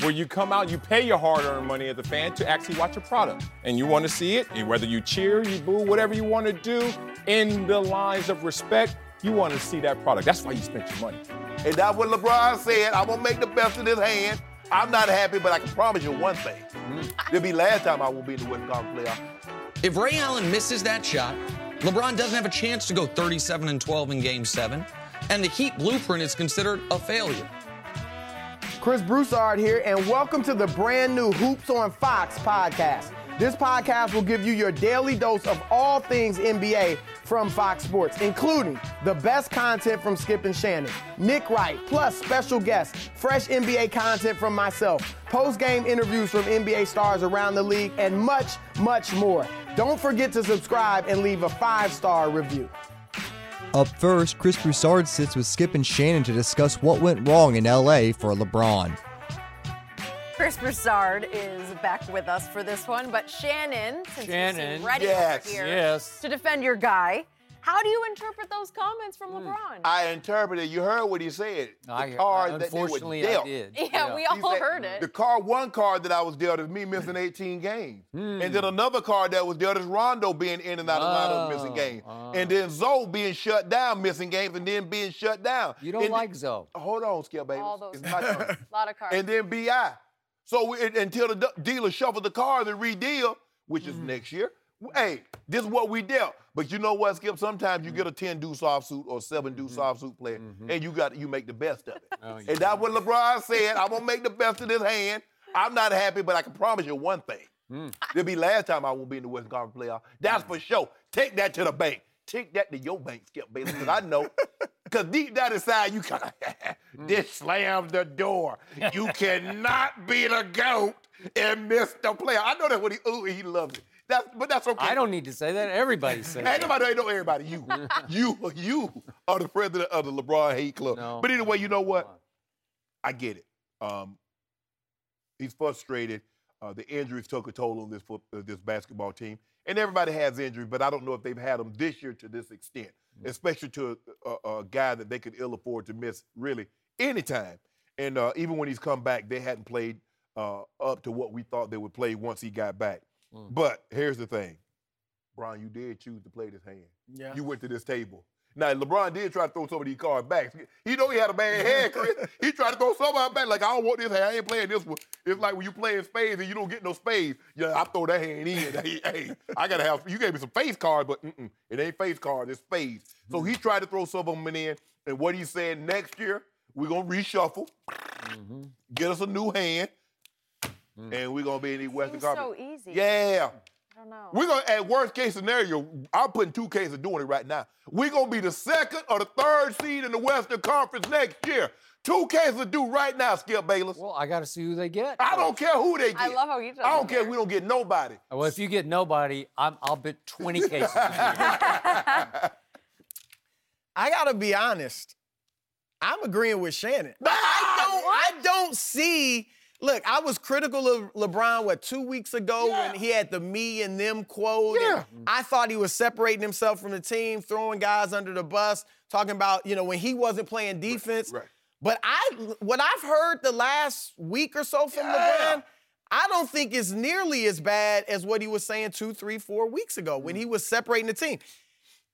where you come out, you pay your hard-earned money as a fan to actually watch a product, and you want to see it, and whether you cheer, you boo, whatever you want to do, in the lines of respect, you want to see that product. That's why you spent your money. And that's what LeBron said. I'm gonna make the best of this hand. I'm not happy, but I can promise you one thing. Mm-hmm. It'll be last time I will be in the Western Conference playoff. If Ray Allen misses that shot, LeBron doesn't have a chance to go 37 and 12 in game seven, and the Heat blueprint is considered a failure. Chris Broussard here, and welcome to the brand new Hoops on Fox podcast. This podcast will give you your daily dose of all things NBA from Fox Sports, including the best content from Skip and Shannon, Nick Wright, plus special guests, fresh NBA content from myself, post game interviews from NBA stars around the league, and much, much more. Don't forget to subscribe and leave a five star review. Up first, Chris Broussard sits with Skip and Shannon to discuss what went wrong in LA for LeBron. Chris Broussard is back with us for this one, but Shannon, since Shannon, you ready yes, here yes. to defend your guy, how do you interpret those comments from LeBron? I interpreted. You heard what he said. The I, card unfortunately, that they were dealt. I did. Yeah, yeah. we all said, heard it. The card, one card that I was dealt is me missing 18 games. Hmm. And then another card that was dealt is Rondo being in and out of lineup missing Oh, games. oh. And then Zo being shut down, missing games, and then being shut down. You don't And like then- Zo. Hold on, Skip, baby. All those It's my turn. A lot of cards. and then BI. So we, until the dealer shuffle the cards and redeal, which is Mm-hmm. next year, hey, this is what we dealt. But you know what, Skip? Sometimes you get a 10 deuce offsuit or 7 deuce offsuit player, and you got you make the best of it. Mm-hmm. Oh, yeah. And that's what LeBron said. I'm gonna make the best of this hand. I'm not happy, but I can promise you one thing. Mm. It'll be last time I won't be in the Western Conference playoff. That's for sure. Take that to the bank. Take that to your bank, Skip Bayless, because I know. Because deep down inside, you kind of, this slams the door. You cannot be the GOAT and miss the playoff. I know that what he, ooh, he loves it. That's, but that's okay. I don't need to say that. Everybody says Ain't nobody ain't know everybody. You, you, you are the president of the LeBron hate club. No. But anyway, you know what? I get it. Um, he's frustrated. Uh, the injuries took a toll on this foot, uh, this basketball team, and everybody has injuries. But I don't know if they've had them this year to this extent, especially to a, a, a guy that they could ill afford to miss really any time. And uh, even when he's come back, they hadn't played uh, up to what we thought they would play once he got back. Mm. But here's the thing, Brian, you did choose to play this hand. Yeah. You went to this table. Now LeBron did try to throw some of these cards back. He know he had a bad hand, Chris. he tried to throw some of them back. Like I don't want this hand. I ain't playing this one. It's like when you play in spades and you don't get no spades. Yeah, I throw that hand in. hey, hey, I gotta have. You gave me some face cards, but mm-mm, it ain't face cards. It's spades. So he mm-hmm. tried to throw some of them in. And what he said next year, we're gonna reshuffle, mm-hmm. get us a new hand, Mm. and we're gonna be in the Western Conference. so easy. Yeah. I don't know. We're gonna at worst case scenario, I'm putting two cases doing it right now. We're gonna be the second or the third seed in the Western Conference next year. Two cases to do right now, Skip Bayless. Well, I got to see who they get. I don't care who they get. I love how you I don't care if we don't get nobody. Well, if you get nobody, I'm, I'll bet 20 cases. I gotta be honest. I'm agreeing with Shannon. But I don't. I don't see. Look, I was critical of LeBron what two weeks ago when he had the me and them quote. Yeah. I thought he was separating himself from the team, throwing guys under the bus, talking about you know when he wasn't playing defense. right. But I, what I've heard the last week or so from Yeah. LeBron, I don't think is nearly as bad as what he was saying two, three, four weeks ago when mm. he was separating the team.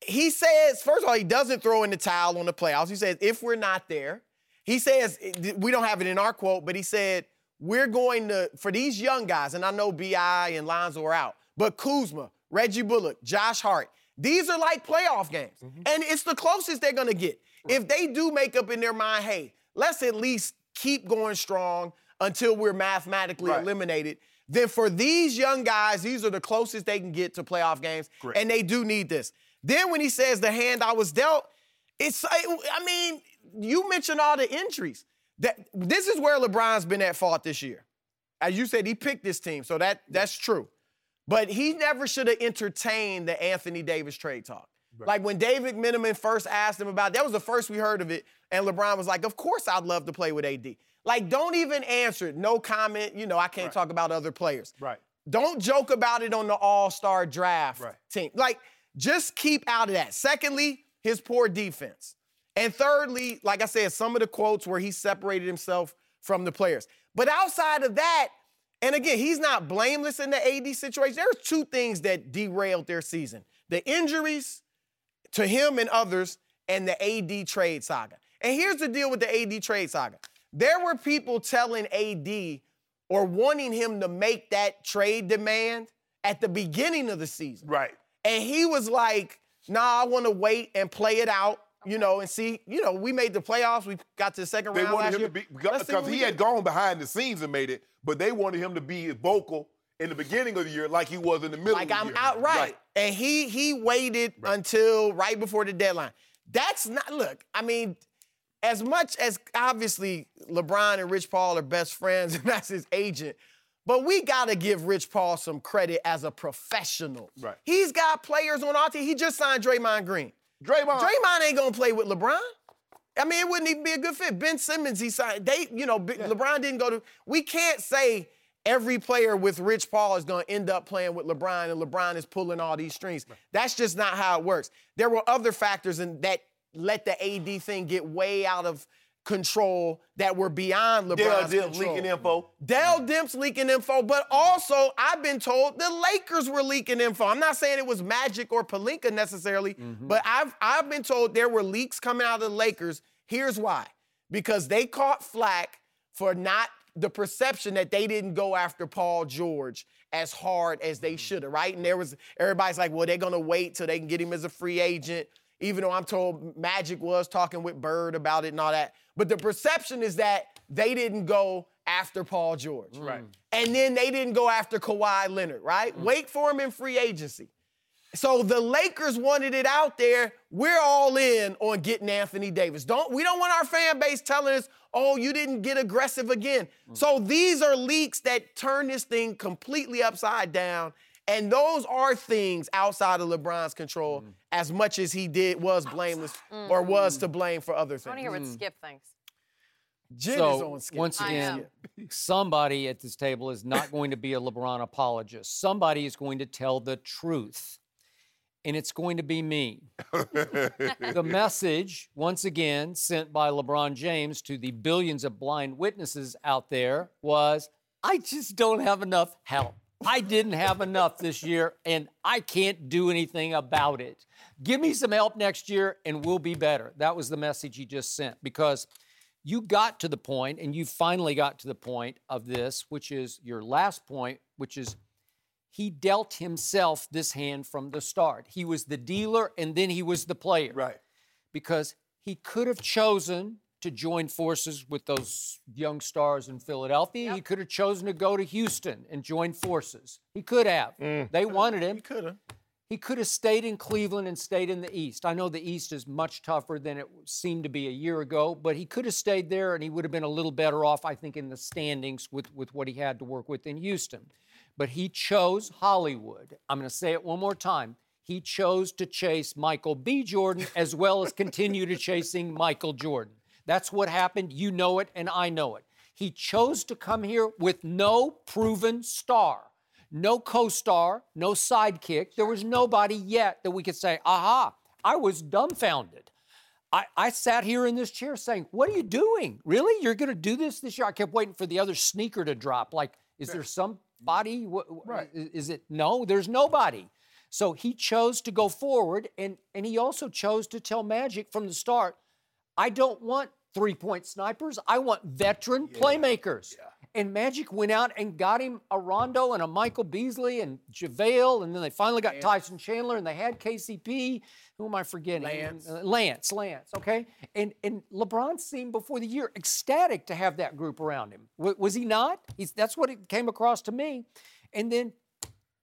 He says, first of all, he doesn't throw in the towel on the playoffs. He says, if we're not there, he says, we don't have it in our quote, but he said, we're going to, for these young guys, and I know B.I. and Lonzo are out, but Kuzma, Reggie Bullock, Josh Hart, these are like playoff games. Mm-hmm. And it's the closest they're going to get. If they do make up in their mind, hey, let's at least keep going strong until we're mathematically Right. eliminated, then for these young guys, these are the closest they can get to playoff games. Correct. And they do need this. Then when he says the hand I was dealt, it's I mean, you mentioned all the injuries. That this is where LeBron's been at fault this year. As you said, he picked this team, so that that's true. But he never should have entertained the Anthony Davis trade talk. Like when David McMenamin first asked him about that was the first we heard of it, and LeBron was like, "Of course, I'd love to play with AD." Like, don't even answer it. No comment. You know, I can't talk about other players. Right. Don't joke about it on the All Star draft Right. team. Like, just keep out of that. Secondly, his poor defense. And thirdly, like I said, some of the quotes where he separated himself from the players. But outside of that, and again, he's not blameless in the AD situation. There's two things that derailed their season the injuries to him and others, and the AD trade saga. And here's the deal with the AD trade saga there were people telling AD or wanting him to make that trade demand at the beginning of the season. Right. And he was like, nah, I want to wait and play it out, you know, and see, you know, we made the playoffs. We got to the second They round wanted last him year. to be Let's see what because he had gone behind the scenes and made it, but they wanted him to be vocal in the beginning of the year like he was in the middle like of the I'm year. outright. And he he waited until right before the deadline. That's not look, I mean, as much as obviously LeBron and Rich Paul are best friends and that's his agent, but we gotta give Rich Paul some credit as a professional. Right. He's got players on our team. He just signed Draymond Green. Draymond. Draymond ain't gonna play with LeBron. I mean, it wouldn't even be a good fit. Ben Simmons, he signed. They, you know, B- LeBron didn't go to. We can't say every player with Rich Paul is gonna end up playing with LeBron, and LeBron is pulling all these strings. That's just not how it works. There were other factors in, that let the AD thing get way out of control that were beyond LeBron's Dip control. leaking info. Dell Demps leaking info, but also I've been told the Lakers were leaking info. I'm not saying it was Magic or Pelinka necessarily, mm-hmm. but I've I've been told there were leaks coming out of the Lakers. Here's why: because they caught flack for not the perception that they didn't go after Paul George as hard as they mm-hmm. should have, right? And there was everybody's like, well, they're gonna wait till they can get him as a free agent. Even though I'm told Magic was talking with Bird about it and all that. But the perception is that they didn't go after Paul George. Mm. Right. And then they didn't go after Kawhi Leonard, right? Mm. Wait for him in free agency. So the Lakers wanted it out there. We're all in on getting Anthony Davis. Don't we don't want our fan base telling us, "Oh, you didn't get aggressive again." Mm. So these are leaks that turn this thing completely upside down. And those are things outside of LeBron's control, mm. as much as he did was blameless or was mm. to blame for other things. I want to hear things. what Skip thinks. Mm. Jen is so on Skip. once again, somebody at this table is not going to be a LeBron apologist. Somebody is going to tell the truth, and it's going to be me. the message, once again, sent by LeBron James to the billions of blind witnesses out there was I just don't have enough help. I didn't have enough this year, and I can't do anything about it. Give me some help next year, and we'll be better. That was the message he just sent because you got to the point, and you finally got to the point of this, which is your last point, which is he dealt himself this hand from the start. He was the dealer and then he was the player. Right. Because he could have chosen to join forces with those young stars in Philadelphia. He could have chosen to go to Houston and join forces. He could have. Mm. They wanted him. He could have. He could have stayed in Cleveland and stayed in the East. I know the East is much tougher than it seemed to be a year ago, but he could have stayed there and he would have been a little better off, I think, in the standings with, with what he had to work with in Houston. But he chose Hollywood. I'm going to say it one more time. He chose to chase Michael B. Jordan as well as continue to chasing Michael Jordan. That's what happened. You know it, and I know it. He chose to come here with no proven star no co star, no sidekick. There was nobody yet that we could say, aha, I was dumbfounded. I, I sat here in this chair saying, What are you doing? Really? You're going to do this this year? I kept waiting for the other sneaker to drop. Like, is there somebody? Right. Is, is it? No, there's nobody. So he chose to go forward, and, and he also chose to tell Magic from the start I don't want three point snipers, I want veteran playmakers. And Magic went out and got him a Rondo and a Michael Beasley and JaVale, and then they finally got Tyson Chandler, and they had KCP. Who am I forgetting? Lance. Uh, Lance, Lance, okay? And and LeBron seemed before the year ecstatic to have that group around him. W- was he not? He's, that's what it came across to me. And then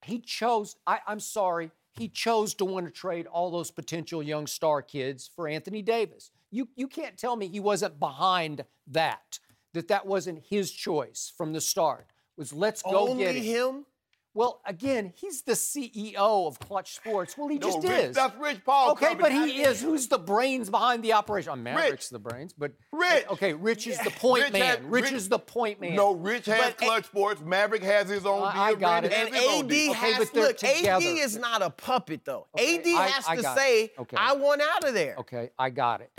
he chose, I, I'm sorry, he chose to want to trade all those potential young star kids for Anthony Davis. You, you can't tell me he wasn't behind that, that that wasn't his choice from the start. Was let's go Only get him. him? Well, again, he's the CEO of Clutch Sports. Well, he No, just Rich- is. That's Rich Paul. Okay, coming. but he is. Who's the brains behind the operation? Oh, Maverick's the brains, but Rich. Okay, Rich is the point Rich man. had- Rich, Rich- is the point man. No, Rich has But- Clutch Sports. Maverick has his own I- deal. I got Brandon it. And AD deal. Okay, has but look. together. AD is not a puppet though. Okay, AD I- has I to say, Okay. "I want out of there." Okay, I got it.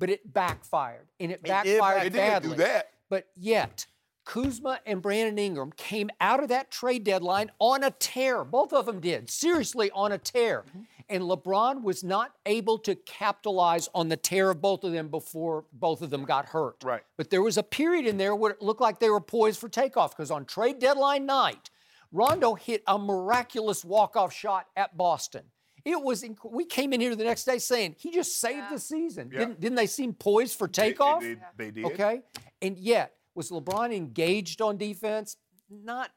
But it backfired, and it backfired back- It didn't badly. do that. But yet, Kuzma and Brandon Ingram came out of that trade deadline on a tear. Both of them did, seriously on a tear. Mm-hmm. And LeBron was not able to capitalize on the tear of both of them before both of them got hurt. Right. But there was a period in there where it looked like they were poised for takeoff because on trade deadline night, Rondo hit a miraculous walk-off shot at Boston. It was. Inc- we came in here the next day saying he just saved the season. Yeah. Didn't, didn't they seem poised for takeoff? they- they did. Okay. And yet, was LeBron engaged on defense? Not.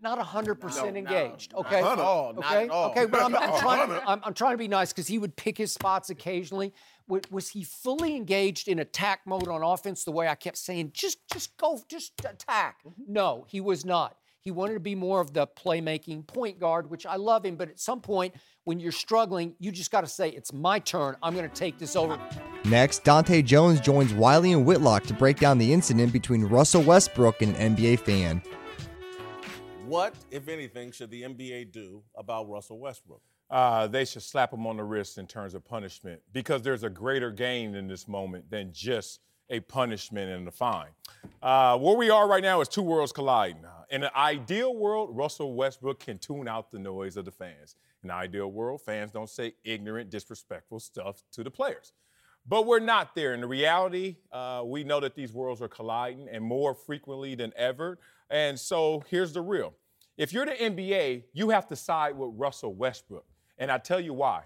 Not 100% engaged, okay? Not at all, not okay, at all. okay, but I'm, I'm trying. at I'm, I'm trying to be nice because he would pick his spots occasionally. Was, was he fully engaged in attack mode on offense? The way I kept saying, just, just go, just attack. Mm-hmm. No, he was not. He wanted to be more of the playmaking point guard, which I love him. But at some point, when you're struggling, you just got to say, "It's my turn. I'm going to take this over." Next, Dahntay Jones joins Wiley and Whitlock to break down the incident between Russell Westbrook and an NBA fan. What, if anything, should the NBA do about Russell Westbrook? uh, they should slap him on the wrist in terms of punishment because there's a greater gain in this moment than just a punishment and a fine. Uh, where we are right now is two worlds colliding. Uh, In an ideal world, Russell Westbrook can tune out the noise of the fans. In an ideal world, fans don't say ignorant, disrespectful stuff to the players. But we're not there. In the reality, uh, we know that these worlds are colliding and more frequently than ever. And so here's the real. If you're the NBA, you have to side with Russell Westbrook. And I tell you why.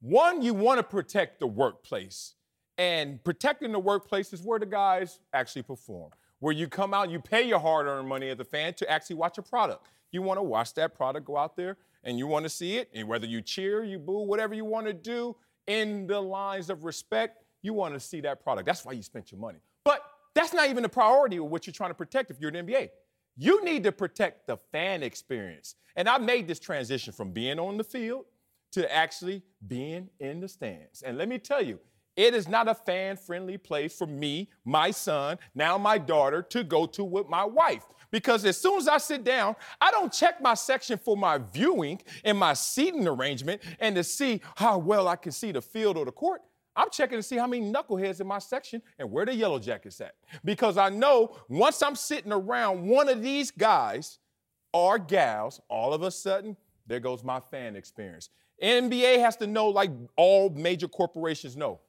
One, you want to protect the workplace. And protecting the workplace is where the guys actually perform. Where you come out, you pay your hard earned money as a fan to actually watch a product. You want to watch that product go out there and you want to see it. And whether you cheer, you boo, whatever you want to do in the lines of respect, you want to see that product. That's why you spent your money. But that's not even the priority of what you're trying to protect if you're an NBA. You need to protect the fan experience. And I made this transition from being on the field to actually being in the stands. And let me tell you, it is not a fan friendly place for me, my son, now my daughter to go to with my wife. Because as soon as I sit down, I don't check my section for my viewing and my seating arrangement and to see how well I can see the field or the court. I'm checking to see how many knuckleheads in my section and where the yellow jackets at. Because I know once I'm sitting around one of these guys or gals, all of a sudden, there goes my fan experience. NBA has to know, like all major corporations know,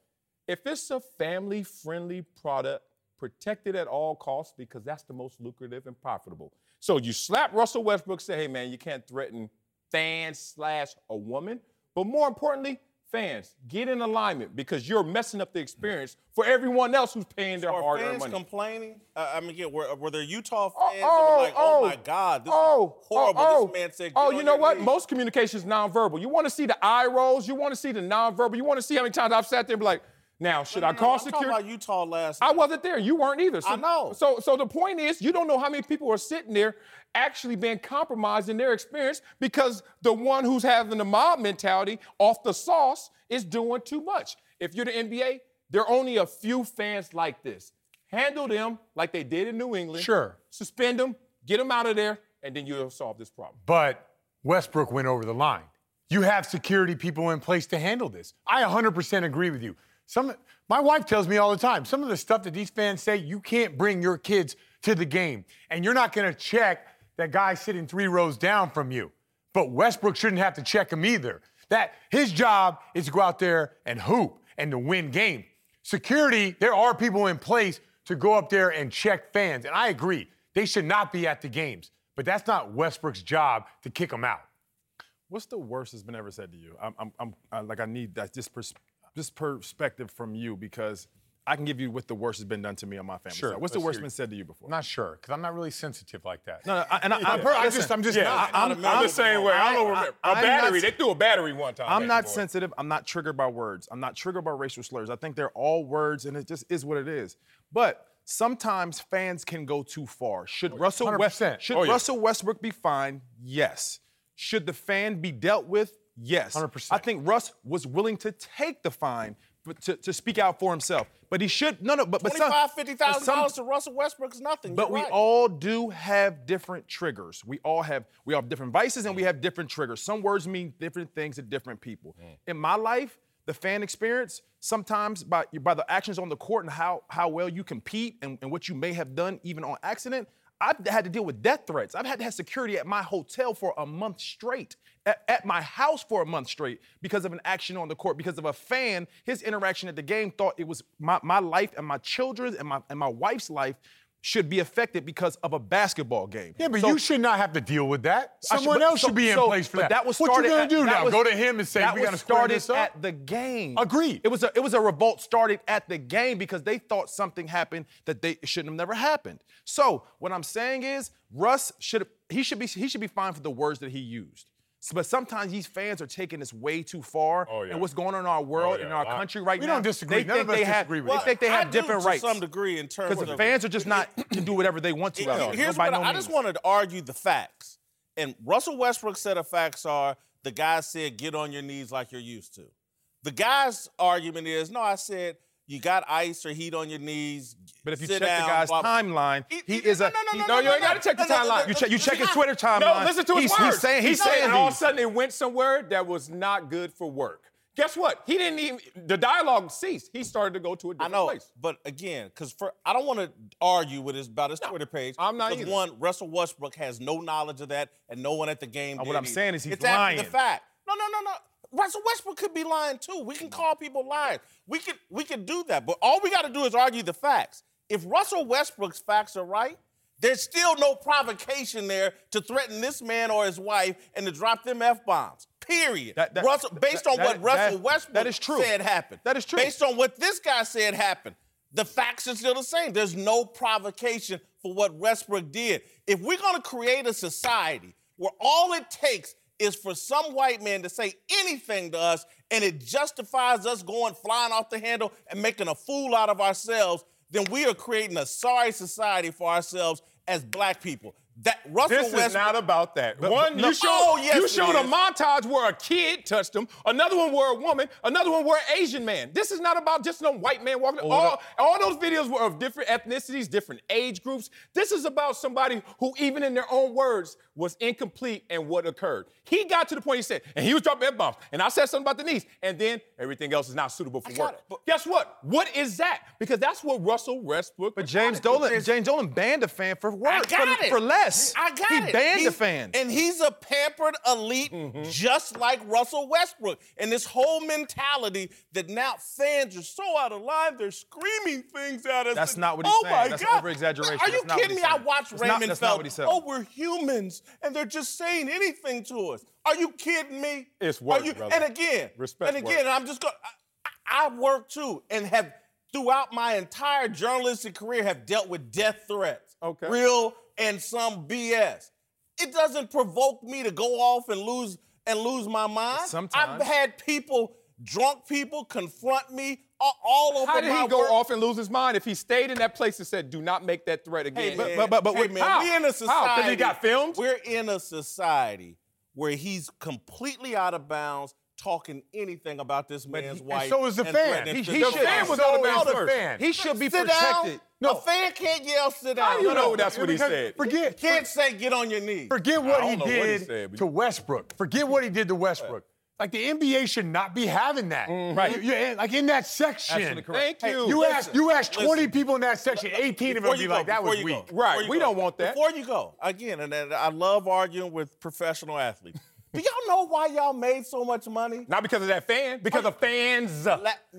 if it's a family friendly product, protect it at all costs because that's the most lucrative and profitable. So you slap Russell Westbrook, say, hey man, you can't threaten fans slash a woman. But more importantly, fans, get in alignment because you're messing up the experience for everyone else who's paying their Are hard-earned fans money. complaining? Uh, I mean, yeah, were, were there Utah Oh, fans that were like, oh, my God, this is horrible. Oh, this man said, oh, you know what? knees." Most communication is nonverbal. You want to see the eye rolls. You want to see the nonverbal. You want to see how many times I've sat there and be like, now, should No, I no, no, call I'm talking security? about Utah last I wasn't there. You weren't either. So, I know. So, so the point is, you don't know how many people are sitting there actually being compromised in their experience because the one who's having the mob mentality off the sauce is doing too much. If you're the NBA, there are only a few fans like this. Handle them like they did in New England. Sure. Suspend them, get them out of there, and then you'll solve this problem. But Westbrook went over the line. You have security people in place to handle this. I 100% agree with you. Some, my wife tells me all the time, some of the stuff that these fans say, you can't bring your kids to the game. And you're not going to check that guy sitting three rows down from you. But Westbrook shouldn't have to check him either. That his job is to go out there and hoop and to win game. Security, there are people in place to go up there and check fans. And I agree, they should not be at the games. But that's not Westbrook's job to kick them out. What's the worst that's been ever said to you? I'm, I'm, I'm I, like I need that this pers- this perspective from you because I can give you what the worst has been done to me on my family. Sure, side. What's the worst been said to you before? Not sure, because I'm not really sensitive like that. No, no, I, and I, I'm, I just, I'm just yeah, not. I, am I'm the same way. I don't remember a I'm not battery. they threw a battery one time. I'm not and sensitive. I'm not triggered by words. I'm not triggered by racial slurs. I think they're all words, and it just is what it is. But sometimes fans can go too far. Should oh, Russell West, should Oh, yeah. Russell Westbrook be fined? Yes. Should the fan be dealt with? Yes. 100%. I think Russ was willing to take the fine but to, to speak out for himself. But he should no no. But but some, Twenty-five, fifty thousand dollars to Russell Westbrook is nothing. but You're we right. all do have different triggers. We all have we all have different vices and we have different triggers. Some words mean different things to different people. Mm. In my life, the fan experience, sometimes by by the actions on the court and how how well you compete and, and what you may have done even on accident. I've had to deal with death threats. I've had to have security at my hotel for a month straight, at, at, my house for a month straight because of an action on the court, because of a fan. His interaction at the game thought it was my, my life and my children's and my, and my wife's life should be affected because of a basketball game. Yeah, but So- you should not have to deal with that. I should- Someone but- else so- should be in so- place for that. that was what you gonna at- do now? was- Go to him and say that we got to start this up. at the game. Agreed. It was a it was a revolt started at the game because they thought something happened that they shouldn't have never happened. So what I'm saying is Russ should he should be he should be fine for the words that he used. S- But sometimes these fans are taking this way too far, Oh, yeah. and what's going on in our world, Oh, in our I- country right We now. We don't disagree. They None think of us they have, disagree with they that. think they I have do different to rights some degree in terms because the fans are just not can do whatever they want to out there. Here's by what I, no I just wanted to argue the facts. And Russell Westbrook said the facts are the guy said get on your knees like you're used to. The guy's argument is no, I said you got ice or heat on your knees. But if you check down, the guy's blah, blah. timeline, He- he he- is a. no, no, he- no, No, no, you ain't no, got to check the no, no, no, timeline. You check, you check his no, Twitter timeline. No, listen to his he's, words. He's saying, he's saying and all of a sudden it went somewhere that was not good for work. Guess what? He didn't even. The dialogue ceased. He started to go to a different I know, place. but again, because for I don't want to argue with his about his Twitter page. I'm not because either. one, Russell Westbrook has no knowledge of that, and no one at the game. What I'm either. saying is he's it's after the fact. No, no, no, no. Russell Westbrook could be lying too. We can mm-hmm. call people liars. We could we could do that, but all we got to do is argue the facts. If Russell Westbrook's facts are right, there's still no provocation there to threaten this man or his wife and to drop them f bombs. Period. That- that- Russell, based that- on what Russell Westbrook that is true. said happened. That is true. Based on what this guy said happened. The facts are still the same. There's no provocation for what Westbrook did. If we're going to create a society where all it takes is for some white man to say anything to us and it justifies us going flying off the handle and making a fool out of ourselves, then we are creating a sorry society for ourselves as black people. That Russell This is not about that. But- one, no- you showed, Oh, yes, you it showed a montage where a kid touched him, another one where a woman, another one where an Asian man. This is not about just no white man walking. all, all those videos were of different ethnicities, different age groups. This is about somebody who, even in their own words, was incomplete in what occurred. He got to the point he said, and he was dropping F bombs, and I said something about the knees, and then everything else is not suitable for got work. it, but- Guess what? What is that? Because that's what Russell Westbrook. But James Dolan, James Dolan banned a fan for work I got for, it. for less. I got he it. banned He- the fan. And he's a pampered elite mm-hmm. just like Russell Westbrook. And this whole mentality that now fans are so out of line, they're screaming things at us. That's and, not what he's oh saying. My That's God. over-exaggeration. Are you kidding me? I watched That's Raymond that's not Felton. what he said. Oh, we're humans, and they're just saying anything to us. Are you kidding me? It's work, you, brother. And again, Respect and work. again, I'm just going. I work too, and have throughout my entire journalistic career have dealt with death threats. Okay. Real and some BS. It doesn't provoke me to go off and lose and lose my mind. Sometimes. I've had people, drunk people, confront me all, all over How did my he go work. off and lose his mind if he stayed in that place and said, "Do not make that threat again"? Hey, man, but- but- but hey, what- man, how? we in a How? society. 'Cause he got filmed? We're in a society where he's completely out of bounds, talking anything about this man's and wife. so is the and fan. threatening He- to he the should- fan. was So out of bounds first. fan. He should be sit protected. Down. A fan can't yell sit down. How you No, know no. that's what he Because- said? Forget, Can't say get on your knees. forget what he don't what he did said, to Westbrook. Forget what he did to Westbrook. Like the NBA should not be having that. Mm-hmm. Right. You- you- like in that section. Absolutely correct. Thank you. You Listen, ask you ask 20 listen. people in that section, 18 of them Before be you like, go, that was before you weak. go, Right, you we go. don't want that. Before you go, again, and, and I love arguing with professional athletes. Do y'all know why y'all made so much money? Not because of that fan, because of fans. La-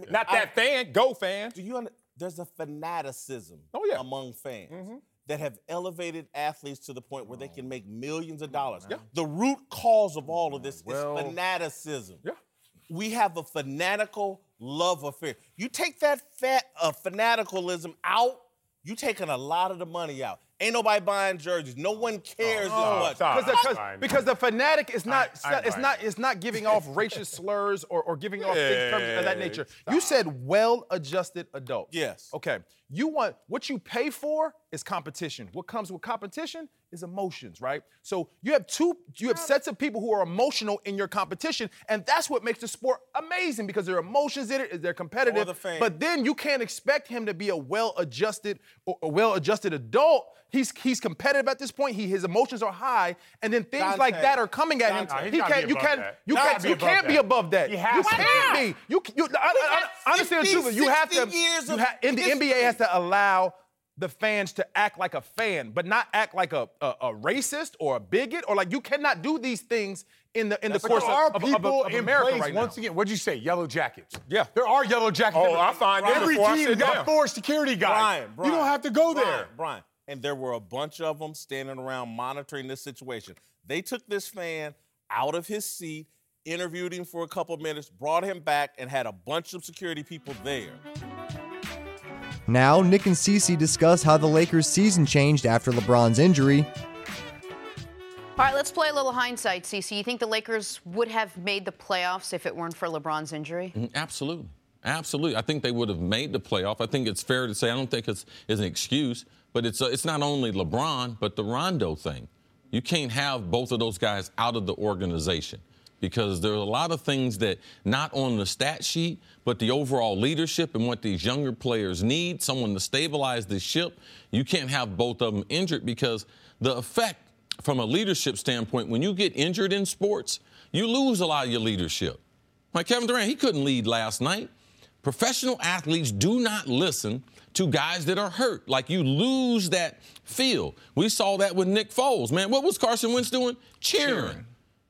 Not I- that fan. Go fans. Do you under, there's a fanaticism Oh, yeah. among fans that have elevated athletes to the point where they can make millions of dollars. The root cause of all of this Well- is fanaticism. Yeah. We have a fanatical love affair. You take that fat uh, fanaticalism out, you taking a lot of the money out. Ain't nobody buying jerseys. No one cares Oh, as much. stop. Because, because, because the fanatic is not I- it's not it's not giving off racist slurs or, or giving off things terms of that Yeah, nature. You said well-adjusted adults. Yes. Okay. You want what you pay for is competition. What comes with competition is emotions, right? So you have two, you have sets of people who are emotional in your competition, and that's what makes the sport amazing because there are emotions in it, they're competitive. the fans. But then you can't expect him to be a well-adjusted, a well-adjusted adult. He's he's competitive at this point. He his emotions are high, and then things like that are coming at him. Dahntay. He's He gotta can't. be You above can't. that. You can't. be You above can't be that. above that. He has you to be. can't be. You you. I, I, got I, understand 50, too, but you have to. 60 years you ha- in the. NBA has to allow the fans to act like a fan, but not act like a, a, a racist or a bigot or like you cannot do these things in the in the course there of, of, people of, of in America place, right once now. again, what'd you say? Yellow jackets. Yeah. There are yellow jackets. Oh, I find them Every before I team sit got down. four security guys. Brian, Brian, you don't have to go Brian, there. Brian. And there were a bunch of them standing around monitoring this situation. They took this fan out of his seat, interviewed him for a couple minutes, brought him back, and had a bunch of security people there. Now, Nick and Cece discuss how the Lakers' season changed after LeBron's injury. All right, let's play a little hindsight, Cece. You think the Lakers would have made the playoffs if it weren't for LeBron's injury? Mm, Absolutely. Absolutely. I think they would have made the playoff. I think it's fair to say, I don't think it's, it's an excuse, but it's, uh, it's not only LeBron, but the Rondo thing. You can't have both of those guys out of the organization because there are a lot of things that not on the stat sheet, but the overall leadership and what these younger players need, someone to stabilize the ship. You can't have both of them injured because the effect from a leadership standpoint, when you get injured in sports, you lose a lot of your leadership. Like Kevin Durant, he couldn't lead last night. Professional athletes do not listen to guys that are hurt. Like you lose that feel. We saw that with Nick Foles. Man, what was Carson Wentz doing? Cheering.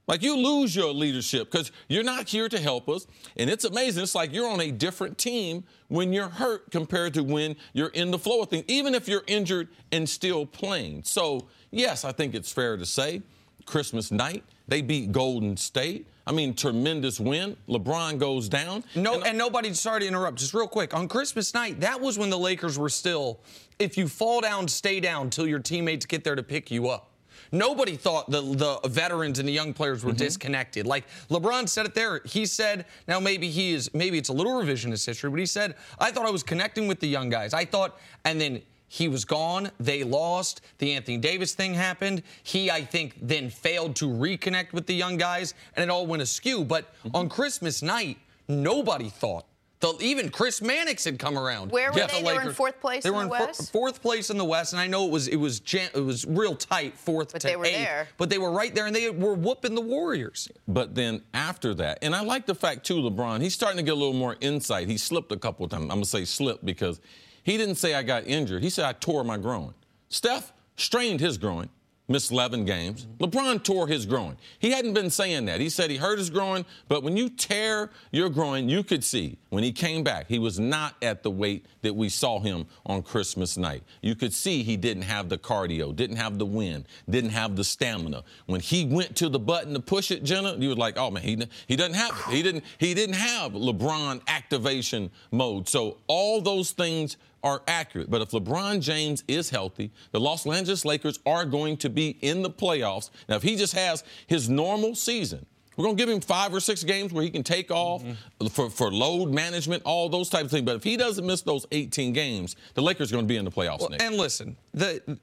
Like you lose your leadership because you're not here to help us. And it's amazing. It's like you're on a different team when you're hurt compared to when you're in the flow of things, even if you're injured and still playing. So, yes, I think it's fair to say Christmas night, they beat Golden State. I mean, tremendous win. LeBron goes down. No, and, nobody. Sorry to interrupt. Just real quick on Christmas night, that was when the Lakers were still. If you fall down, stay down till your teammates get there to pick you up. Nobody thought the the veterans and the young players were Mm-hmm. disconnected. Like LeBron said it there. He said, now maybe he is maybe it's a little revisionist history, but he said, I thought I was connecting with the young guys. I thought, and then he was gone. They lost. The Anthony Davis thing happened. He, I think, then failed to reconnect with the young guys, and it all went askew. But Mm-hmm. on Christmas night, nobody thought. The, even Chris Mannix had come around. Where were Yeah, they? the They were in fourth place They in were the in four- West? fourth place in the West, and I know it was it was jam, it was real tight, fourth But to they were eighth. there. But they were right there, and they were whooping the Warriors. But then after that, and I like the fact too, LeBron, he's starting to get a little more insight. He slipped a couple of times. I'm gonna say slipped because he didn't say I got injured. He said I tore my groin. Steph strained his groin, missed 11 games. LeBron tore his groin. He hadn't been saying that. He said he hurt his groin, but when you tear your groin, you could see when he came back, he was not at the weight that we saw him on Christmas night. You could see he didn't have the cardio, didn't have the wind, didn't have the stamina. When he went to the button to push it, Jenna, you were like, oh man, he, he doesn't have. He didn't he didn't have LeBron activation mode. So all those things are accurate. But if LeBron James is healthy, the Los Angeles Lakers are going to be in the playoffs. Now, if he just has his normal season, we're going to give him five or six games where he can take off mm-hmm. for, for load management, all those types of things. But if he doesn't miss those 18 games, the Lakers are going to be in the playoffs Well, and listen, the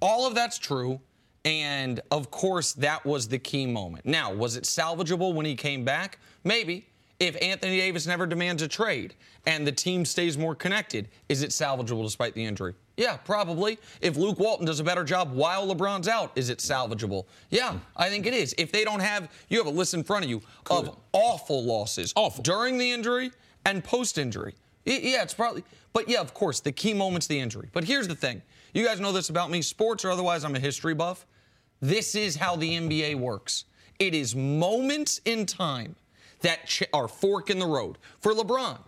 all of that's true. And of course, that was the key moment. Now, was it salvageable when he came back? Maybe. If Anthony Davis never demands a trade and the team stays more connected, is it salvageable despite the injury? Yeah, probably. If Luke Walton does a better job while LeBron's out, is it salvageable? Yeah, I think it is. If they don't have, you have a list in front of you of awful losses. Awful. During the injury and post injury. Yeah, it's probably, but yeah, of course, the key moment's the injury. But here's the thing you guys know this about me, sports or otherwise, I'm a history buff. This is how the NBA works it is moments in time that ch- are fork in the road. For LeBron,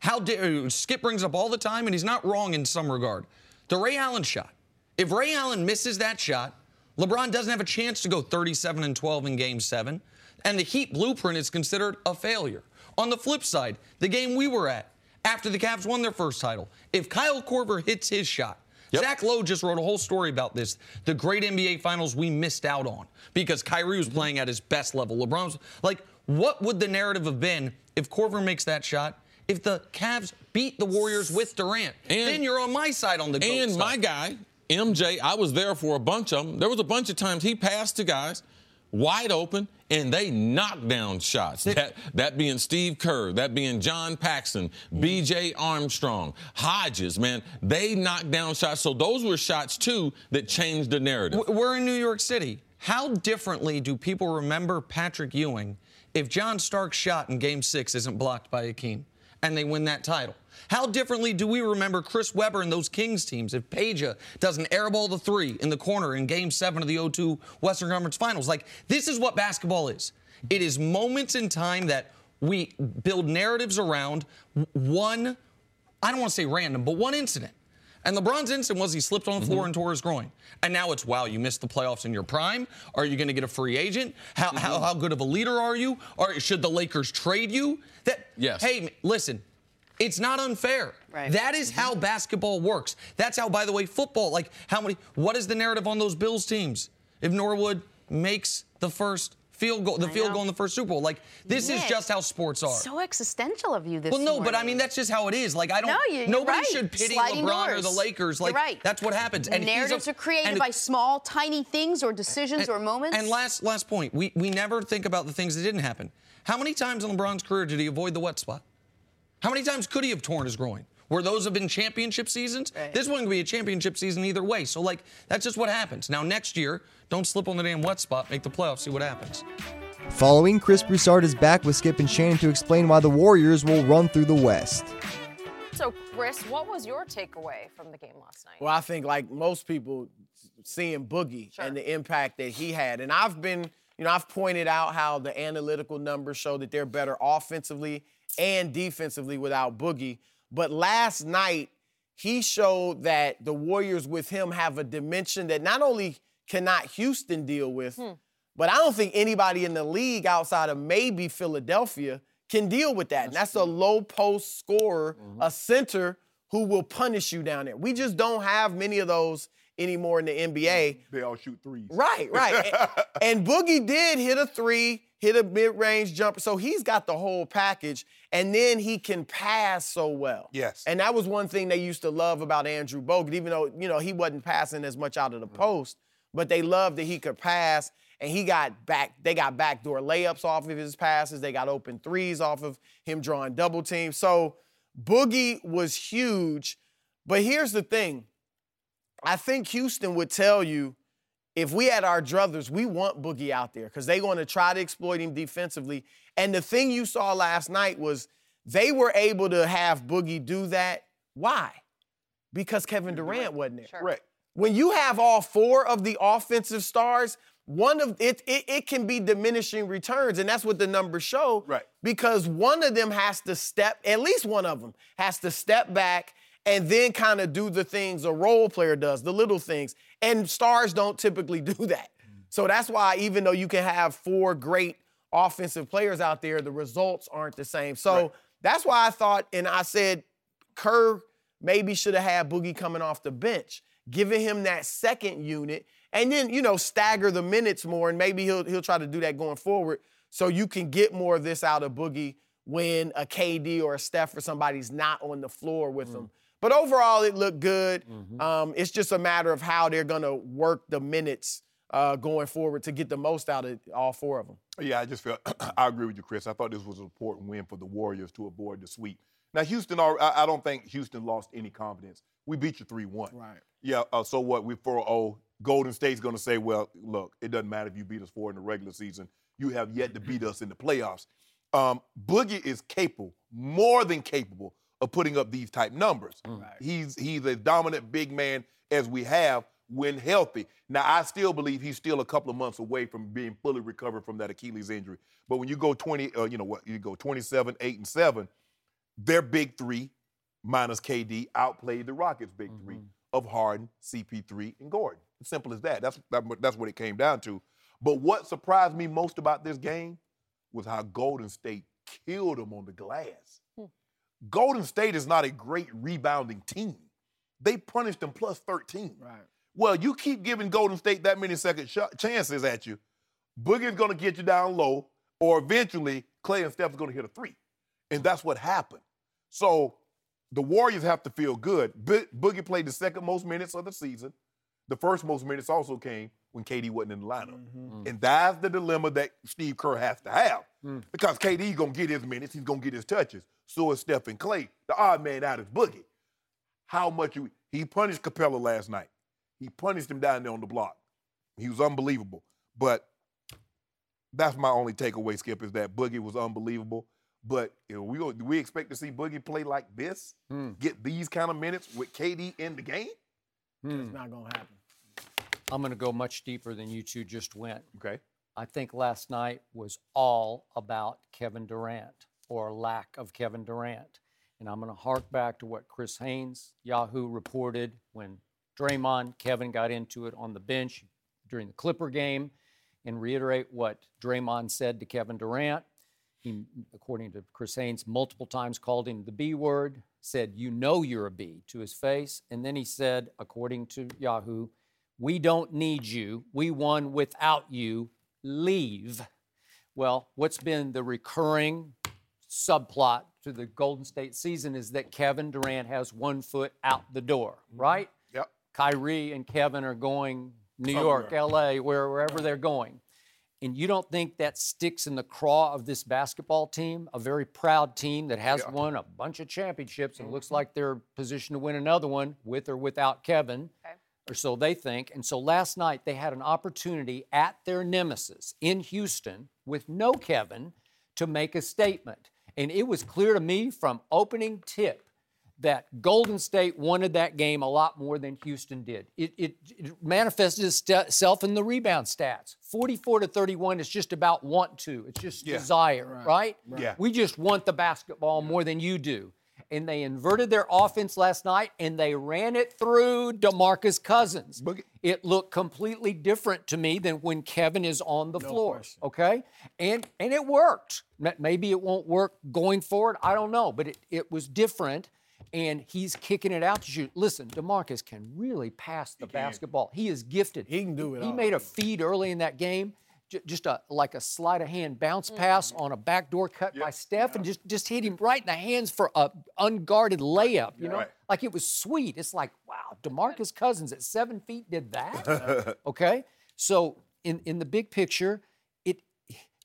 how dare uh, Skip brings up all the time, and he's not wrong in some regard. The Ray Allen shot. If Ray Allen misses that shot, LeBron doesn't have a chance to go 37 and 12 in game seven, and the Heat blueprint is considered a failure. On the flip side, the game we were at after the Cavs won their first title, if Kyle Korver hits his shot, Zach Lowe just wrote a whole story about this. The great NBA finals we missed out on because Kyrie was mm-hmm. playing at his best level. LeBron's like, what would the narrative have been if Korver makes that shot? If the Cavs beat the Warriors with Durant, then you're on my side on the And my guy, MJ, I was there for a bunch of them. There was a bunch of times he passed to guys wide open and they knocked down shots. That, that being Steve Kerr, that being John Paxson, mm-hmm. BJ Armstrong, Hodges, man, they knocked down shots. So those were shots too that changed the narrative. We're in New York City. How differently do people remember Patrick Ewing if John Starks' shot in Game Six isn't blocked by Akeem and they win that title? How differently do we remember Chris Webber and those Kings teams if Peja does an airball the three in the corner in Game Seven of the 0-2 Western Conference Finals? Like this is what basketball is. It is moments in time that we build narratives around one. I don't want to say random, but one incident. And LeBron's incident was he slipped on the floor mm-hmm. and tore his groin. And now it's, wow, you missed the playoffs in your prime. Are you going to get a free agent? How, how, mm-hmm. how good of a leader are you? Or should the Lakers trade you? That, Yes. Hey, listen, it's not unfair. Right. That is mm-hmm. how basketball works. That's how, by the way, football, like how many, what is the narrative on those Bills teams? If Norwood makes the first field goal, the I field know. goal in the first Super Bowl, like this is just how sports are. So existential of you this Well, no, but I mean that's just how it is. Like I don't. No, you- nobody right. should pity Sliding LeBron or the Lakers. Like right. that's what happens. he's a- narratives are created and- by small, tiny things or decisions or moments. And last last point, we we never think about the things that didn't happen. How many times in LeBron's career did he avoid the wet spot? How many times could he have torn his groin? Where those have been championship seasons? Right. This one could be a championship season either way. So like that's just what happens. Now next year, don't slip on the damn wet spot. Make the playoffs. See what happens. Following, Chris Broussard is back with Skip and Shannon to explain why the Warriors will run through the West. so, Chris, what was your takeaway from the game last night? Well, I think like most people, seeing Boogie and the impact that he had, and I've been, you know, I've pointed out how the analytical numbers show that they're better offensively and defensively without Boogie. But last night, he showed that the Warriors with him have a dimension that not only cannot Houston deal with, hmm. but I don't think anybody in the league outside of maybe Philadelphia can deal with that. and that's a low post scorer, a mm-hmm. center who will punish you down there. We just don't have many of those anymore in the NBA. They all shoot threes. Right, right. and, and Boogie did hit a three, hit a mid-range jumper, so he's got the whole package. And then he can pass so well. Yes. And that was one thing they used to love about Andrew Bogut, even though you know he wasn't passing as much out of the mm. post, but they loved that he could pass. And he got back, they got backdoor layups off of his passes. They got open threes off of him drawing double teams. So Boogie was huge. But here's the thing. I think Houston would tell you if we had our druthers, we want Boogie out there because they're going to try to exploit him defensively. And the thing you saw last night was they were able to have Boogie do that. Why? Because Kevin Durant wasn't there. Correct. When you have all four of the offensive stars, one of it, it it can be diminishing returns, and that's what the numbers show. Right. Because one of them has to step, at least one of them has to step back and then kind of do the things a role player does, the little things. And stars don't typically do that. Mm. So that's why even though you can have four great offensive players out there, the results aren't the same. So that's why I thought, and I said, Kerr maybe should have had Boogie coming off the bench, giving him that second unit, and then you know stagger the minutes more, and maybe he'll he'll try to do that going forward, so you can get more of this out of Boogie when a KD or a Steph or somebody's not on the floor with mm. them. But overall, it looked good. Um, it's just a matter of how they're gonna work the minutes uh, going forward to get the most out of all four of them. Yeah, I just felt I agree with you, Chris. I thought this was an important win for the Warriors to avoid the sweep. Now, Houston, I I don't think Houston lost any confidence. We beat you 3 1. Right. Yeah, uh, so what? We 4 0. Golden State's going to say, well, look, it doesn't matter if you beat us 4 in the regular season. You have yet to beat us in the playoffs. Um, Boogie is capable, more than capable, of putting up these type numbers. He's he's a dominant big man as we have when healthy. Now I still believe he's still a couple of months away from being fully recovered from that Achilles injury. But when you go 20, uh, you know what, you go 27, 8, and 7, their big three, minus KD, outplayed the Rockets' big three of Harden, CP3, and Gordon. Simple as that. That's that, that's what it came down to. But what surprised me most about this game was how Golden State killed them on the glass. Golden State is not a great rebounding team. They punished them plus 13. Right. Well, you keep giving Golden State that many second shot chances at you, Boogie's going to get you down low, or eventually Clay and Steph's going to hit a three. And that's what happened. So the Warriors have to feel good. Bo- Boogie played the second most minutes of the season. the first most minutes also came when KD wasn't in the lineup. Mm-hmm. And that's the dilemma that Steve Kerr has to have. Mm. Because KD's gonna get his minutes, he's gonna get his touches. So is Stephen Clay. The odd man out is Boogie. How much you he punished Capela last night. He punished him down there on the block. He was unbelievable. But that's my only takeaway, Skip, is that Boogie was unbelievable. But you know, we do we expect to see Boogie play like this? Hmm. Get these kind of minutes with KD in the game? It's not gonna happen. I'm going to go much deeper than you two just went. Okay. I think last night was all about Kevin Durant or lack of Kevin Durant. And I'm going to hark back to what Chris Haynes, Yahoo, reported when Draymond, Kevin got into it on the bench during the Clipper game and reiterate what Draymond said to Kevin Durant. He, according to Chris Haynes, multiple times called him the B word, said, You know you're a B to his face. And then he said, according to Yahoo, We don't need you. We won without you. Leave. Well, what's been the recurring subplot to the Golden State season is that Kevin Durant has one foot out the door, mm-hmm. right? Yep. Kyrie and Kevin are going New York, LA, where, wherever they're going. And you don't think that sticks in the craw of this basketball team, a very proud team that has won a bunch of championships and looks mm-hmm. like they're positioned to win another one with or without Kevin, or so they think. And so last night they had an opportunity at their nemesis in Houston with no Kevin to make a statement. And it was clear to me from opening tip that Golden State wanted that game a lot more than Houston did. It, it, it manifested itself in the rebound stats. 44 to 31 is just about want to. It's just Yeah. desire, right? Yeah. We just want the basketball more than you do. And they inverted their offense last night and they ran it through DeMarcus Cousins. Boogie. It looked completely different to me than when Kevin is on the floor. Okay? And and it worked. Maybe it won't work going forward. I don't know. But it, it was different. And he's kicking it out to shoot. Listen, DeMarcus can really pass the basketball. He is gifted. He can do it He all. made a feed early in that game, just a like a sleight of hand bounce pass mm-hmm. on a backdoor cut by Steph, and just just hit him right in the hands for a unguarded layup. You know, Right. like it was sweet. It's like wow, Demarcus Cousins at seven feet did that. okay, so in in the big picture, it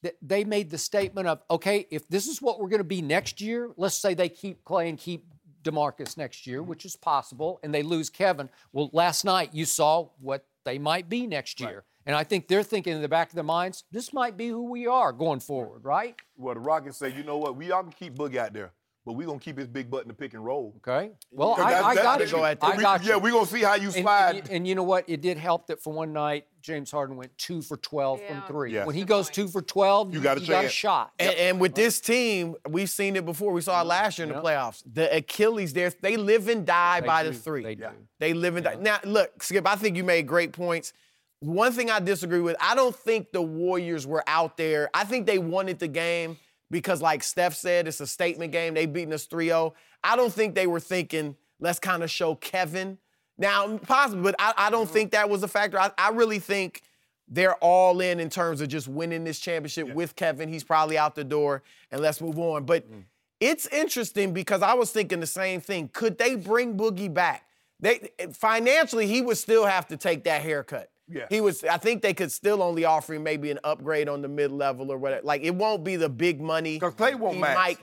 th- they made the statement of okay, if this is what we're going to be next year, let's say they keep Clay and keep DeMarcus next year, mm-hmm. which is possible, and they lose Kevin. Well, last night you saw what they might be next year. And I think they're thinking in the back of their minds, this might be who we are going forward, right? Well, the Rockets say, you know what, we all can keep Boogie out there, but we're gonna keep his big butt in the pick and roll. Okay. Well, I, that's- I that's got the- you. we- I got you. Yeah, we're gonna see how you And- slide. And, and you know what? It did help that for one night, James Harden went two for 12 Yeah. from three. Yeah. When he goes two for 12, You got a you got a shot. And, and with this team, we've seen it before. We saw it last year in the playoffs. The Achilles, there, they live and die They by do. the three. They do. They live and die. Now, look, Skip, I think you made great points. One thing I disagree with, I don't think the Warriors were out there. I think they wanted the game because, like Steph said, it's a statement game. They beating us 3 0. I don't think they were thinking, let's kind of show Kevin. Now, possibly, but I, I don't think that was a factor. I, I really think they're all in in terms of just winning this championship with Kevin. He's probably out the door, and let's move on. But mm. it's interesting because I was thinking the same thing. Could they bring Boogie back? They financially, he would still have to take that haircut. Yeah. He was. I think they could still only offer him maybe an upgrade on the mid level or whatever. Like it won't be the big money. 'Cause Clay won't He max. might-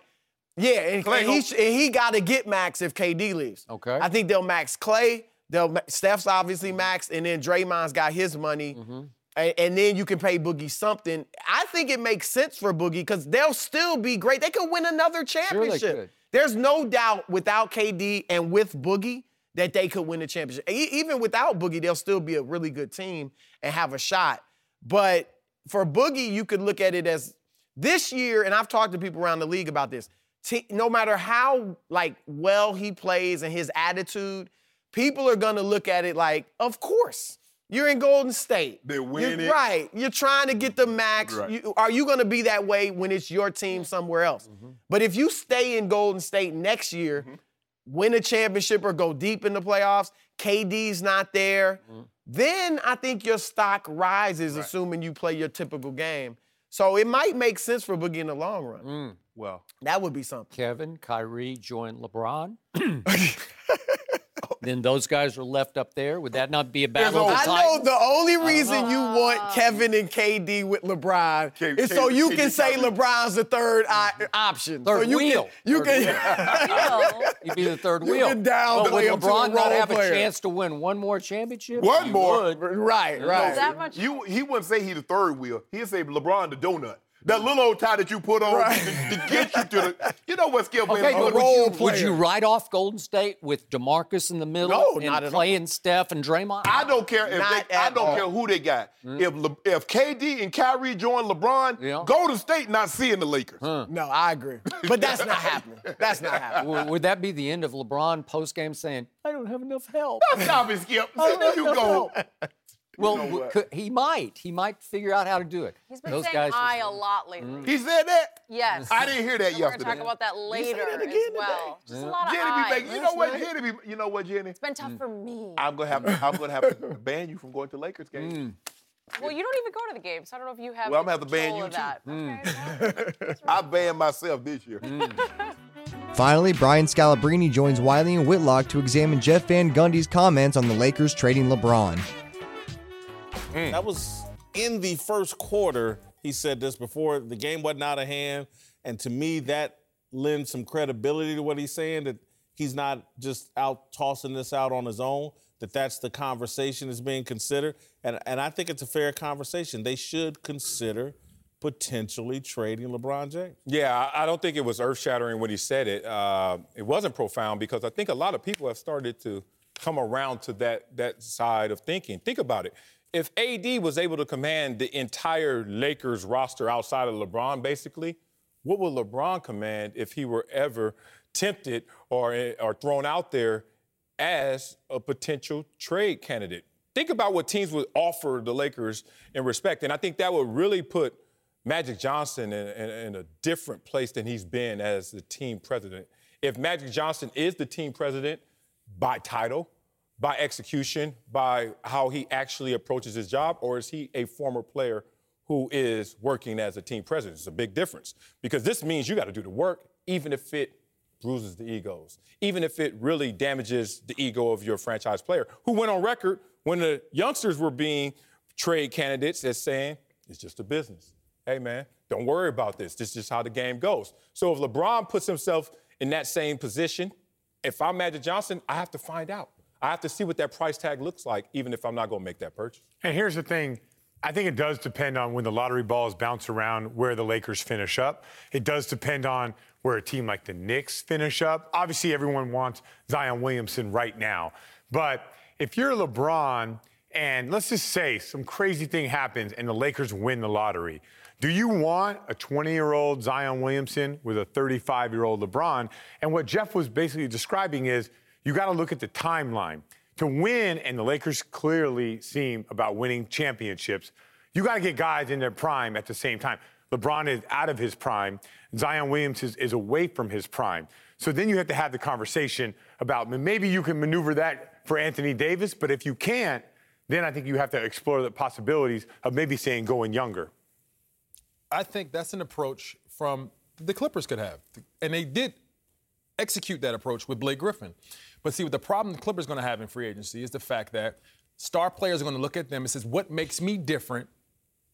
yeah, and, Clay and he, and he got to get max if KD leaves. Okay. I think they'll max Clay. They'll Steph's obviously max, and then Draymond's got his money. Mm-hmm. And, and then you can pay Boogie something. I think it makes sense for Boogie because they'll still be great. They could win another championship. could. There's no doubt without KD and with Boogie that they could win the championship. Even without Boogie, they'll still be a really good team and have a shot. But for Boogie, you could look at it as this year, and I've talked to people around the league about this. Te- no matter how like well he plays and his attitude, people are gonna look at it like, of course. You're in Golden State. They're You're- winning. right. You're trying to get the max. Right. You- are you going to be that way when it's your team mm-hmm. somewhere else? Mm-hmm. But if you stay in Golden State next year, mm-hmm. Win a championship or go deep in the playoffs, KD's not there, mm-hmm. then I think your stock rises, assuming you play your typical game. So it might make sense for Boogie in the long run. Mm, well, That would be something. Kevin, Kyrie join LeBron. then those guys are left up there. Would that not be a battle? of the I know the only uh-huh. reason you want um, Kevin and KD with LeBron K- is K- so you KD can say Kyrie. LeBron's the third I- mm-hmm. option. so Third you wheel. Can, you Third can. You'd be the third You wheel. can down but would play him to a LeBron not have player. a chance to win one more championship? One He more. would. right, right. That much. You he wouldn't say he the third wheel. He'd say LeBron the donut. That little old tie that you put on Right. to, to get you to the. You know what, Skip? Okay, man, but would would you- you, would you write off Golden State with DeMarcus in the middle No, and not at Clay and Steph and Draymond? I don't care if Not they, I don't all. care who they got. Mm. If Le, if KD and Kyrie join LeBron, Yeah. Golden State not seeing the Lakers. No, I agree. But that's not happening. That's not happening. W- Would that be the end of LeBron post game saying, "I don't have enough help"? Stop it, Skip. I don't have you go. help. Well, know w- could- he might. He might figure out how to do it. He's been Those saying guys. I a lot lately. Mm. He said that. Yes. I didn't hear that And We're gonna talk about that later that as again well. Just a lot of Jenny I. be making, you know what, Jenny be, you know what, Jenny? It's been tough for me. I'm gonna have I'm gonna have to ban you from going to Lakers games. Mm. Well, you don't even go to the games. So I don't know if you have. Well, I'm gonna have to ban you of too. that. Mm. Okay, well, I banned myself this year. Finally, Brian Scalabrine joins Wiley and Whitlock to examine Jeff Van Gundy's comments on the Lakers trading LeBron. That was in the first quarter. He said this before the game wasn't out of hand, and to me that lends some credibility to what he's saying. That he's not just out tossing this out on his own. That that's the conversation that's being considered, and and I think it's a fair conversation. They should consider potentially trading LeBron James. Yeah, I I don't think it was earth shattering when he said it. Uh, it wasn't profound because I think a lot of people have started to come around to that, that side of thinking. Think about it. If AD was able to command the entire Lakers roster outside of LeBron, basically, what would LeBron command if he were ever tempted or, or thrown out there as a potential trade candidate? Think about what teams would offer the Lakers in respect. And I think that would really put Magic Johnson in, in, in a different place than he's been as the team president. If Magic Johnson is the team president by title, by execution, by how he actually approaches his job, or is he a former player who is working as a team president? It's a big difference because this means you got to do the work, even if it bruises the egos, even if it really damages the ego of your franchise player, who went on record when the youngsters were being trade candidates as saying, it's just a business. Hey, man, don't worry about this. This is just how the game goes. So if LeBron puts himself in that same position, if I'm Magic Johnson, I have to find out. I have to see what that price tag looks like, even if I'm not going to make that purchase. And here's the thing. I think it does depend on when the lottery balls bounce around where the Lakers finish up. It does depend on where a team like the Knicks finish up. Obviously, everyone wants Zion Williamson right now. But if you're LeBron and let's just say some crazy thing happens and the Lakers win the lottery, do you want a 20 year old Zion Williamson with a 35 year old LeBron? And what Jeff was basically describing is you got to look at the timeline. To win, and the Lakers clearly seem about winning championships, you got to get guys in their prime at the same time. LeBron is out of his prime. Zion Williams is, is away from his prime. So then you have to have the conversation about maybe you can maneuver that for Anthony Davis, but if you can't, then I think you have to explore the possibilities of maybe saying going younger. I think that's an approach from the Clippers could have. And they did execute that approach with Blake Griffin. But see, what the problem the Clippers going to have in free agency is the fact that star players are going to look at them and says, "What makes me different?"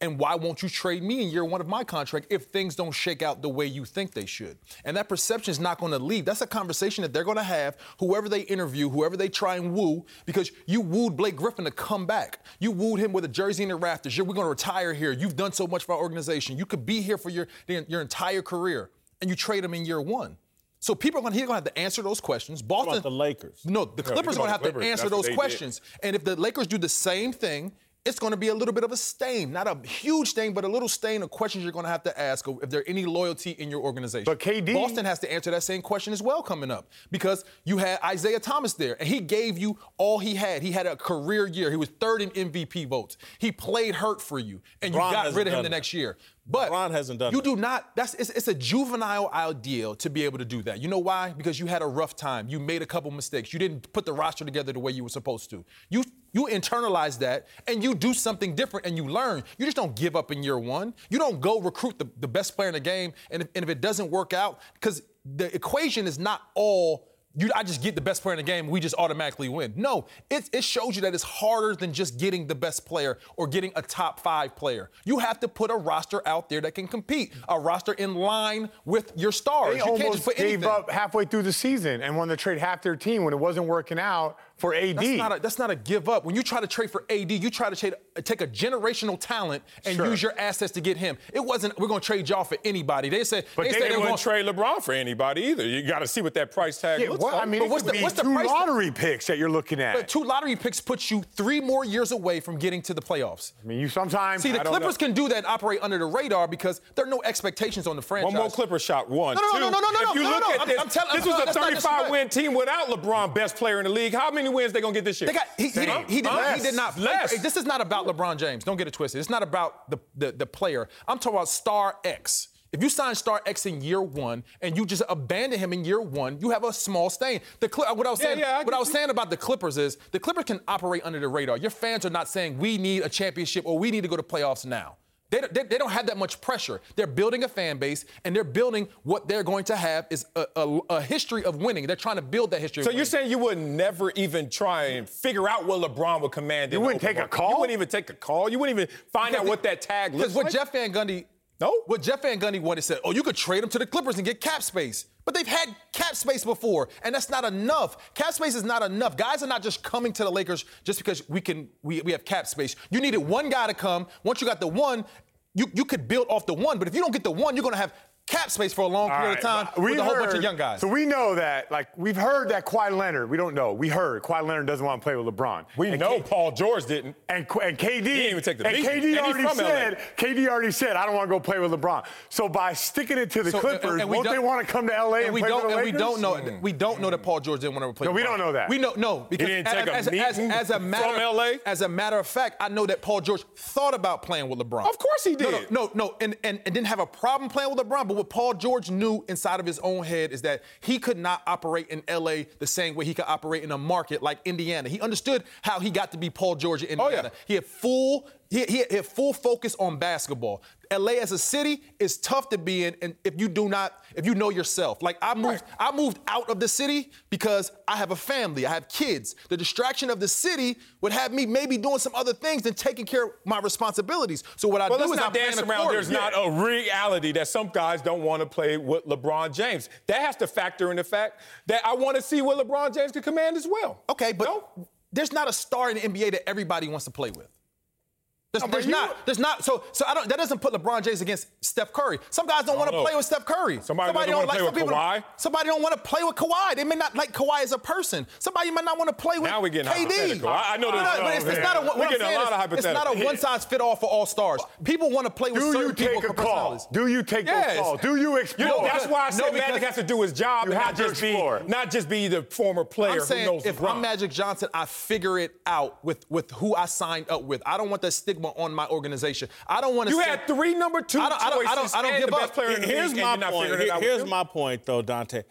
And why won't you trade me in year one of my contract if things don't shake out the way you think they should? And that perception is not going to leave. That's a conversation that they're going to have, whoever they interview, whoever they try and woo, because you wooed Blake Griffin to come back. You wooed him with a jersey in the rafters. You're, we're going to retire here. You've done so much for our organization. You could be here for your, your entire career, and you trade him in year one. So people are going to, going to have to answer those questions. Boston, about the Lakers? No, the Clippers you're going to have to answer That's those they did. questions. And if the Lakers do the same thing, it's going to be a little bit of a stain, not a huge stain, but a little stain of questions you're going to have to ask if there any loyalty in your organization. But KD Boston has to answer that same question as well coming up because you had Isaiah Thomas there, and he gave you all he had. He had a career year. He was third in MVP votes. He played hurt for you, and you LeBron got rid of him the that. next year. But Ron hasn't done You that. do not. That's it's, it's a juvenile ideal to be able to do that. You know why? Because you had a rough time. You made a couple mistakes. You didn't put the roster together the way you were supposed to. You you internalize that and you do something different and you learn. You just don't give up in year one. You don't go recruit the, the best player in the game and if, and if it doesn't work out, because the equation is not all you, I just get the best player in the game, we just automatically win. No, it, it shows you that it's harder than just getting the best player or getting a top five player. You have to put a roster out there that can compete, a roster in line with your stars. They you can't just almost gave anything. up halfway through the season and wanted to trade half their team when it wasn't working out for AD. That's not, a, that's not a give up. When you try to trade for AD, you try to trade, take a generational talent and Sure. use your assets to get him. It wasn't, we're going to trade y'all for anybody. They said, But they, said didn't want to trade LeBron for anybody either. You got to see what that price tag yeah, looks what? like. I mean, But what's the- what's the two lottery picks that you're looking at. But two lottery picks puts you three more years away from getting to the playoffs. I mean, you sometimes See, the Clippers know. can do that and operate under the radar because there are no expectations on the franchise. One more Clipper shot. One. No, no, Two. no, no, no, no, If you no, look no, at I'm- this, I'm telling- you. this was a 35 win team without LeBron, best player in the league. How many wins they gonna get this year? They got, he, he, Huh? didn't- he did, Huh? he did not. Less. Hey, This is not about LeBron James. Don't get it twisted. It's not about the, the, the player. I'm talking about star X. If you sign star X in year one and you just abandon him in year one, you have a small stain. The Cli- uh, what I was Yeah, saying, yeah, I what I was you. saying about the Clippers is the Clippers can operate under the radar. Your fans are not saying we need a championship or we need to go to playoffs now. They, don't- they, they don't have that much pressure. They're building a fan base and they're building what they're going to have is a, a, a history of winning. They're trying to build that history. So of you're winning. saying you would never even try and figure out what LeBron would command? You wouldn't open take a call? You wouldn't even take a call. You wouldn't even find out what that tag looks like. Because what. Jeff Van Gundy, No. what Jeff Van Gundy wanted said, oh, you could trade him to the Clippers and get cap space. But they've had cap space before, and that's not enough. Cap space is not enough. Guys are not just coming to the Lakers just because we can we, we have cap space. You needed one guy to come. Once you got the one, you, you could build off the one. But if you don't get the one, you're gonna have cap space for a long All period right, of time but with a whole bunch of young guys. So we know that, like, we've heard that Kawhi Leonard, we don't know, we heard Kawhi Leonard doesn't want to play with LeBron. we And know K- Paul George didn't. and, and KD, didn't even take the and beat. KD And he's already from LA. said, KD already said, I don't want to go play with LeBron. So by sticking it to the So, Clippers, and we won't they want to come to LA and, and we play don't, with the and we don't know. Hmm. We don't know that Paul George didn't want to play. No, we don't know that. We know no because didn't take a as, as, as a matter from LA? As a matter of fact, I know that Paul George thought about playing with LeBron. Of course he No, did. No, no, no and, and, and didn't have a problem playing with LeBron. But what Paul George knew inside of his own head is that he could not operate in LA the same way he could operate in a market like Indiana. He understood how he got to be Paul George in Oh, Indiana. yeah. He had full he, he had full focus on basketball. LA as a city is tough to be in, and if you do not, if you know yourself. Like I moved, I moved out of the city because I have a family, I have kids. The distraction of the city would have me maybe doing some other things than taking care of my responsibilities. So what I Well, do let's is not I dance around. There's accordingly. not a reality that some guys don't want to play with LeBron James. That has to factor in the fact that I want to see what LeBron James can command as well. Okay, but No? there's not a star in the NBA that everybody wants to play with. There's, No, there's you- not. There's not. So, so I don't. That doesn't put LeBron James against Steph Curry. Some guys don't want to play with Steph Curry. Somebody doesn't wanna play some with people Kawhi? Don't, somebody don't want to play with Kawhi. They may not like Kawhi as a person. Somebody might not want to play with Now we're getting KD. I- I know No, no, but it's, it's not a. What I'm saying lot of is, it's not a one size fit all for all stars. People want to play with Do certain you take a call? Do you take Yes. those calls? Do you explore? You know, that's why I No, said because- Magic has to do his job You have not to just be explore. not just be the former player I'm saying if I'm Magic Johnson, I figure it out with, with who I signed up with. I don't want that stigma on my organization. I don't want to. you say, had three number two I don't- I don't- I don't- choices I don't and give the up. best player in the Here's my and you're not point. Here- Here's my point, though, Dahntay.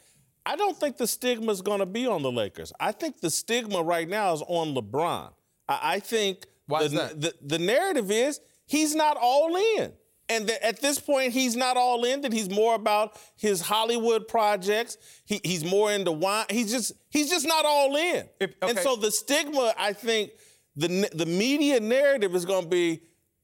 I don't think the stigma is going to be on the Lakers. I think the stigma right now is on LeBron. I, I think Why the, is that? The, the narrative is he's not all in. And that at this point, he's not all in. That he's more about his Hollywood projects. He, he's more into wine. He's just he's just not all in. If- And so the stigma, I think, the the media narrative is going to be,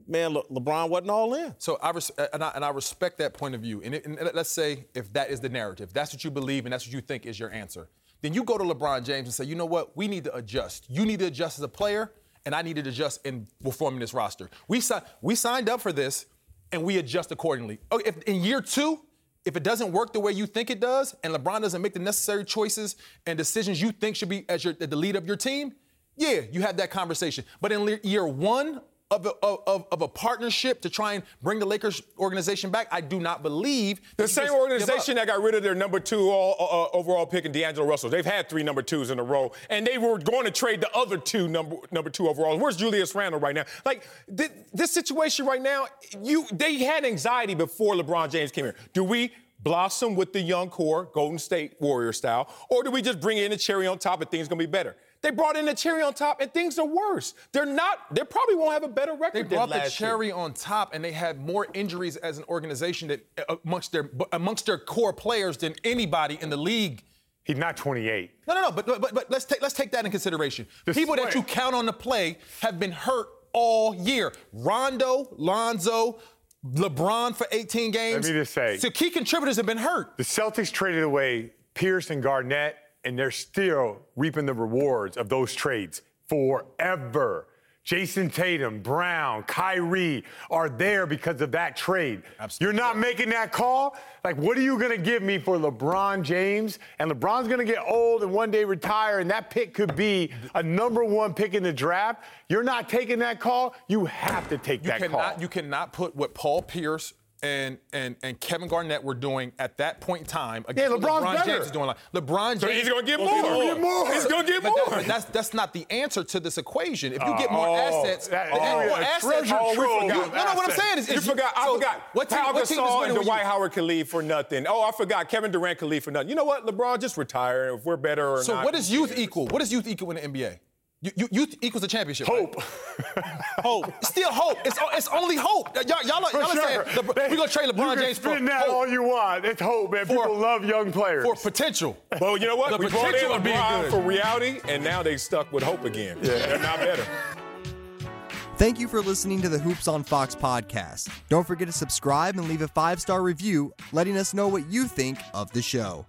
man, Le- LeBron wasn't all in. So I, res- uh, and I and I respect that point of view. And, it, and let's say if that is the narrative, that's what you believe, and that's what you think is your answer. Then you go to LeBron James and say, you know what? We need to adjust. You need to adjust as a player, and I need to adjust in we're forming this roster. We si- we signed up for this, and we adjust accordingly. Oh, if in year two. If it doesn't work the way you think it does, and LeBron doesn't make the necessary choices and decisions you think should be as your, the lead of your team, yeah, you have that conversation. But in year one of a, of, of a partnership to try and bring the Lakers organization back, I do not believe The same organization that got rid of their number two all, uh, overall pick in D'Angelo Russell. They've had three number twos in a row, and they were going to trade the other two number number two overall. Where's Julius Randle right now? Like thi- this situation right now, you they had anxiety before LeBron James came here. Do we? Blossom with the young core, Golden State Warrior style, or do we just bring in a cherry on top and things gonna be better? They brought in a cherry on top and things are worse. They're not. They probably won't have a better record. They than brought the last year. cherry on top, and they had more injuries as an organization that uh, amongst their amongst their core players than anybody in the league He's not 28. No, no, no. But but but let's take let's take that in consideration. The People that you count on to play have been hurt all year. Rondo, Lonzo, LeBron for 18 games. Let me just say- so key contributors have been hurt. The Celtics traded away Pierce and Garnett, and they're still reaping the rewards of those trades forever. Jayson Tatum, Brown, Kyrie are there because of that trade. You're not making that call? Like, what are you going to give me for LeBron James? And LeBron's going to get old and one day retire, and that pick could be a number one pick in the draft. You're not taking that call. You have to take You that cannot call. you cannot put what Paul Pierce and and and Kevin Garnett were doing at that point in time against what LeBron's LeBron better. James is doing. Like LeBron James, So he's gonna get will more. be Get more. He's gonna get But that- more. but that's that's not the answer to this equation. If you get more Oh, assets, that- if you oh, more assets, oh, we trove forgot. of No, no. What I'm saying is, you is forgot. I so forgot. What team, Pau what team Gasol winning and Dwight you? Howard can leave for nothing. Oh, I forgot. Kevin Durant can leave for nothing. You know what? LeBron just retire. If we're better or So not. what does youth equal? What does youth equal in the NBA? You, you, youth equals a championship. Hope. hope. Still hope. It's, it's only hope. Y'all, y'all, are- y'all are saying sure. LeBron, we're gonna trade You LeBron can James for spin that hope. all you want. It's hope, man. People love young players. For potential. Well, you know what? The we brought in potential of being LeBron good. for reality, and now they stuck with hope again. Yeah. They're not better. Thank you for listening to the Hoops on Fox podcast. Don't forget to subscribe and leave a five star review letting us know what you think of the show.